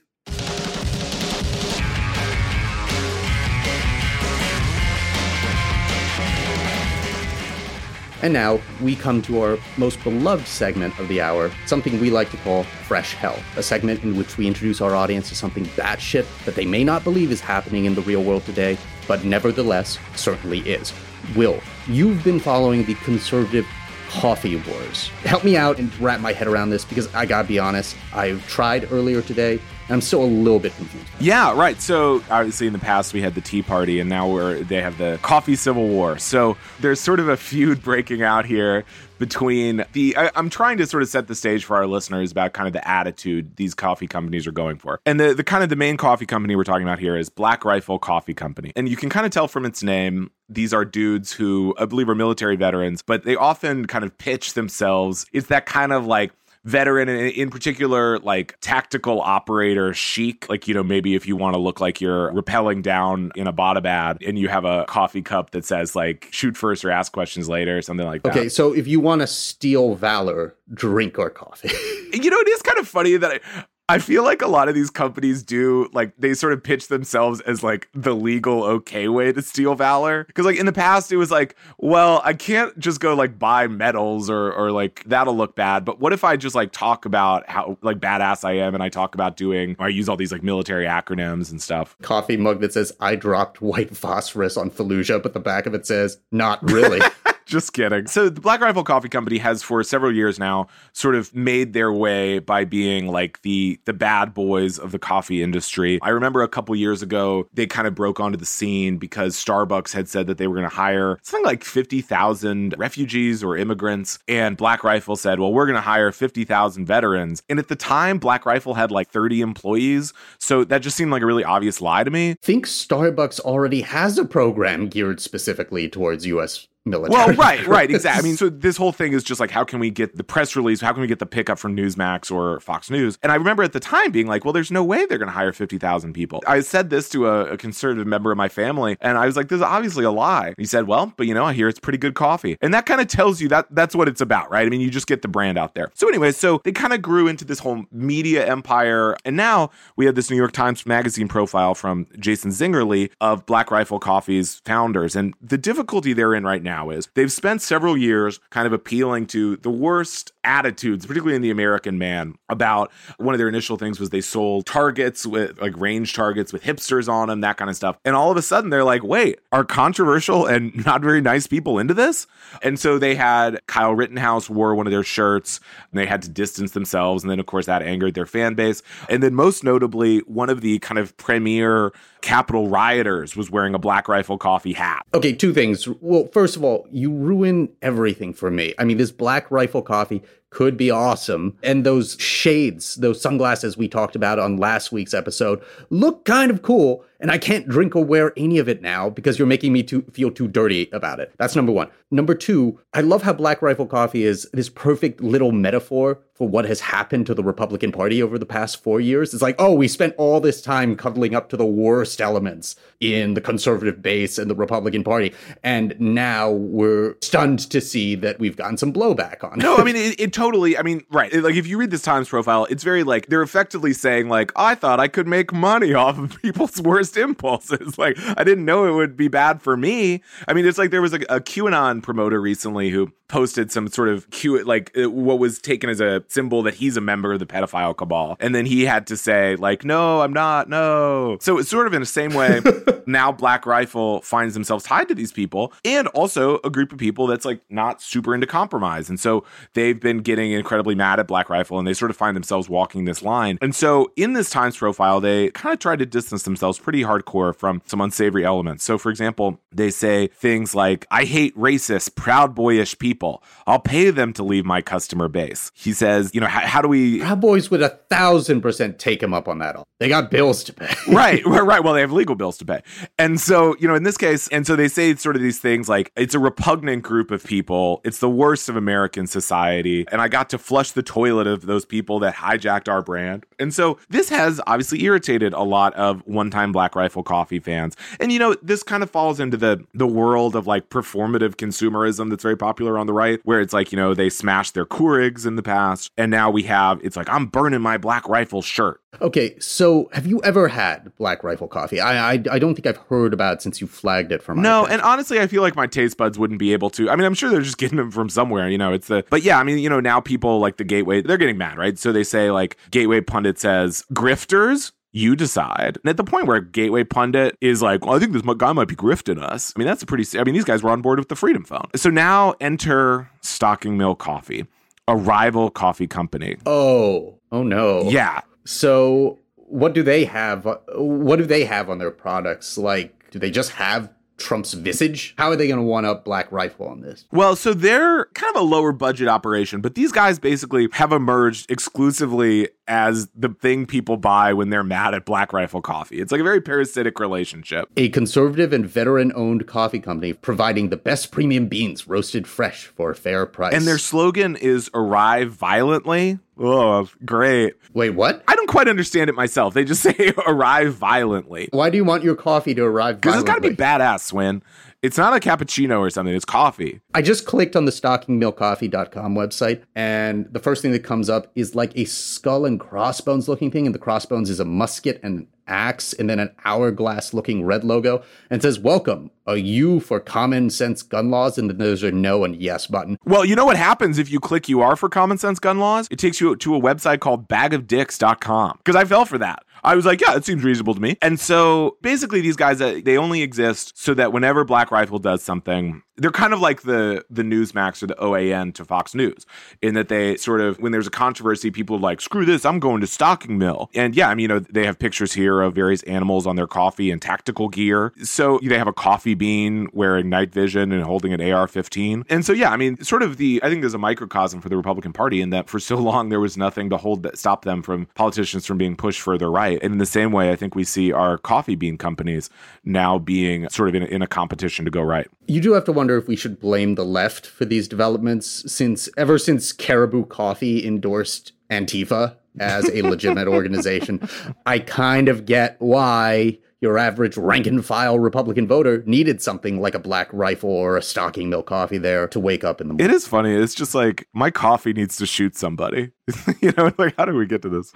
And now we come to our most beloved segment of the hour, something we like to call Fresh Hell, a segment in which we introduce our audience to something batshit that they may not believe is happening in the real world today, but nevertheless certainly is. Will, you've been following the conservative coffee wars. Help me out and wrap my head around this because I gotta be honest, I've tried earlier today I'm still a little bit confused. Yeah, right. So obviously in the past we had the Tea Party and now we're they have the coffee civil war. So there's sort of a feud breaking out here between the I, I'm trying to sort of set the stage for our listeners about kind of the attitude these coffee companies are going for. And the the kind of the main coffee company we're talking about here is Black Rifle Coffee Company. And you can kind of tell from its name these are dudes who I believe are military veterans, but they often kind of pitch themselves. It's that kind of like veteran and in particular like tactical operator chic like you know maybe if you want to look like you're rappelling down in a bada and you have a coffee cup that says like shoot first or ask questions later or something like that Okay, so if you want to steal valor, drink our coffee. you know it is kind of funny that I, I feel like a lot of these companies do like they sort of pitch themselves as like the legal okay way to steal valor because like in the past it was like well I can't just go like buy medals or or like that'll look bad but what if I just like talk about how like badass I am and I talk about doing or I use all these like military acronyms and stuff coffee mug that says I dropped white phosphorus on Fallujah, but the back of it says not really. Just kidding. So the Black Rifle Coffee Company has for several years now sort of made their way by being like the the bad boys of the coffee industry. I remember a couple years ago they kind of broke onto the scene because Starbucks had said that they were going to hire something like 50,000 refugees or immigrants and Black Rifle said, "Well, we're going to hire 50,000 veterans." And at the time Black Rifle had like 30 employees, so that just seemed like a really obvious lie to me. think Starbucks already has a program geared specifically towards US military. Well, right, right, exactly. I mean, so this whole thing is just like, how can we get the press release? How can we get the pickup from Newsmax or Fox News? And I remember at the time being like, well, there's no way they're going to hire 50,000 people. I said this to a, a, conservative member of my family, and I was like, this is obviously a lie. He said, well, but you know, I hear it's pretty good coffee. And that kind of tells you that that's what it's about, right? I mean, you just get the brand out there. So, anyway, so they kind of grew into this whole media empire. And now we have this New York Times Magazine profile from Jason Zengerle of Black Rifle Coffee's founders. And the difficulty they're in right now is they've spent several years kind of appealing to the worst attitudes, particularly in the American man, about one of their initial things was they sold targets with like range targets with hipsters on them, that kind of stuff. And all of a sudden they're like, wait, are controversial and not very nice people into this? And so they had Kyle Rittenhouse wore one of their shirts and they had to distance themselves. And then, of course, that angered their fan base. And then, most notably, one of the kind of premier Capitol rioters was wearing a Black Rifle Coffee hat. Okay, two things. Well, first of all, you ruin everything for me. I mean, this Black Rifle Coffee could be awesome. And those shades, those sunglasses we talked about on last week's episode, look kind of cool. And I can't drink or wear any of it now because you're making me too, feel too dirty about it. That's number one. Number two, I love how Black Rifle Coffee is this perfect little metaphor for what has happened to the Republican Party over the past four years. It's like, oh, we spent all this time cuddling up to the worst elements in the conservative base and the Republican Party. And now we're stunned to see that we've gotten some blowback on it. No, I mean, it, it totally, I mean, right. Like, if you read this Times profile, it's very like, they're effectively saying, like, I thought I could make money off of people's worst impulses. Like, I didn't know it would be bad for me. I mean, it's like there was a, a QAnon promoter recently who posted some sort of Q, like, uh, what was taken as a symbol that he's a member of the pedophile cabal. And then he had to say, like, no, I'm not, no. So it's sort of in the same way. now Black Rifle finds themselves tied to these people and also a group of people that's like not super into compromise. And so they've been getting incredibly mad at Black Rifle and they sort of find themselves walking this line. And so in this Times profile, they kind of try to distance themselves pretty hardcore from some unsavory elements. So, for example, they say things like, I hate racist, proud boyish people. I'll pay them to leave my customer base. He says, you know, how, how do we. Proud Boys would a thousand percent take him up on that. All? They got bills to pay. right, right, right. Well, they have legal bills to pay. And so, you know, in this case, and so they say sort of these things like, it's a repugnant group of people. It's the worst of American society. And I got to flush the toilet of those people that hijacked our brand. And so this has obviously irritated a lot of one-time Black Rifle Coffee fans. And you know, this kind of falls into the the world of like performative consumerism that's very popular on the right, where it's like, you know, they smashed their Keurigs in the past, and now we have it's like I'm burning my Black Rifle shirt. Okay, so have you ever had Black Rifle coffee? I I, I don't think I've heard about it since you flagged it for my No, and honestly, I feel like my taste buds wouldn't be able to. I mean, I'm sure they're just getting them from somewhere, you know. It's the but yeah, I mean, you know, now people like the Gateway, they're getting mad, right? So they say like Gateway pundit says grifters. You decide. And at the point where Gateway Pundit is like, well, I think this guy might be grifting us. I mean, that's a pretty, I mean, these guys were on board with the Freedom Phone. So now enter Stocking Mill Coffee, a rival coffee company. Oh, oh no. Yeah. So what do they have? What do they have on their products? Like, do they just have Trump's visage? How are they going to one up Black Rifle on this? Well, so they're kind of a lower budget operation, but these guys basically have emerged exclusively as the thing people buy when they're mad at Black Rifle Coffee. It's like a very parasitic relationship. A conservative and veteran owned coffee company providing the best premium beans roasted fresh for a fair price. And their slogan is arrive violently. Oh, great. Wait, what? I don't quite understand it myself. They just say arrive violently. Why do you want your coffee to arrive Because it's got to be badass, Swin. It's not a cappuccino or something, it's coffee. I just clicked on the stockingmillcoffee.com website, and the first thing that comes up is like a skull and crossbones looking thing, and the crossbones is a musket and an axe, and then an hourglass looking red logo, and says, Welcome, a U for common sense gun laws, and then there's a no and yes button. Well, you know what happens if you click you are for common sense gun laws? It takes you to a website called bagofdicks.com. Because I fell for that. I was like, yeah, it seems reasonable to me. And so basically, these guys, uh, they only exist so that whenever Black Rifle does something, they're kind of like the the Newsmax or the OAN to Fox News, in that they sort of when there's a controversy, people are like, "Screw this, I'm going to Stocking Mill." And yeah, I mean, you know, they have pictures here of various animals on their coffee and tactical gear. So they have a coffee bean wearing night vision and holding an AR-15. And so yeah, I mean, sort of the I think there's a microcosm for the Republican Party in that for so long there was nothing to hold that stop them from politicians from being pushed further right. And in the same way, I think we see our coffee bean companies now being sort of in in a competition to go right. You do have to wonder if we should blame the left for these developments, since ever since Caribou Coffee endorsed Antifa as a legitimate organization, I kind of get why your average rank and file Republican voter needed something like a black rifle or a stocking mill coffee there to wake up in the morning. It is funny. It's just like my coffee needs to shoot somebody. you know, like how do we get to this?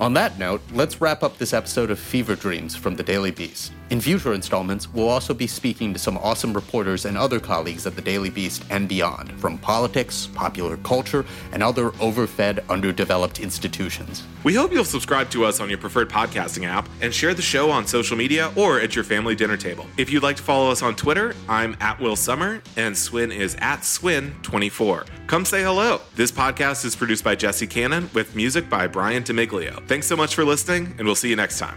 On that note, let's wrap up this episode of Fever Dreams from the Daily Beast. In future installments, we'll also be speaking to some awesome reporters and other colleagues at the Daily Beast and beyond, from politics, popular culture, and other overfed, underdeveloped institutions. We hope you'll subscribe to us on your preferred podcasting app and share the show on social media or at your family dinner table. If you'd like to follow us on Twitter, I'm at Will Sommer and Swin is at Swin24. Come say hello. This podcast is produced by Jesse Cannon with music by Brian Demiglio. Thanks so much for listening, and we'll see you next time.